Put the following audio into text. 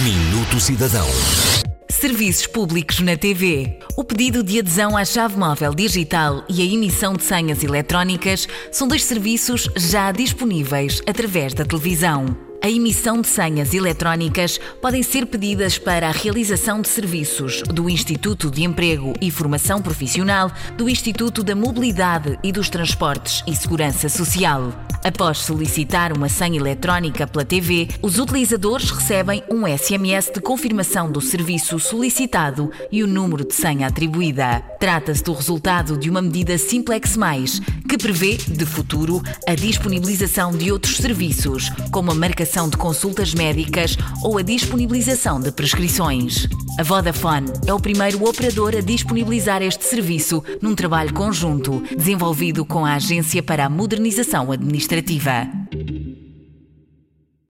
Minuto Cidadão. Serviços públicos na TV. O pedido de adesão à chave móvel digital e a emissão de senhas eletrónicas são dois serviços já disponíveis através da televisão. A emissão de senhas eletrónicas podem ser pedidas para a realização de serviços do Instituto de Emprego e Formação Profissional, do Instituto da Mobilidade e dos Transportes e Segurança Social. Após solicitar uma senha eletrónica pela TV, os utilizadores recebem um SMS de confirmação do serviço solicitado e o número de senha atribuída. Trata-se do resultado de uma medida Simplex que prevê, de futuro, a disponibilização de outros serviços, como a marcação de consultas médicas ou a disponibilização de prescrições. A Vodafone é o primeiro operador a disponibilizar este serviço num trabalho conjunto desenvolvido com a Agência para a Modernização Administrativa.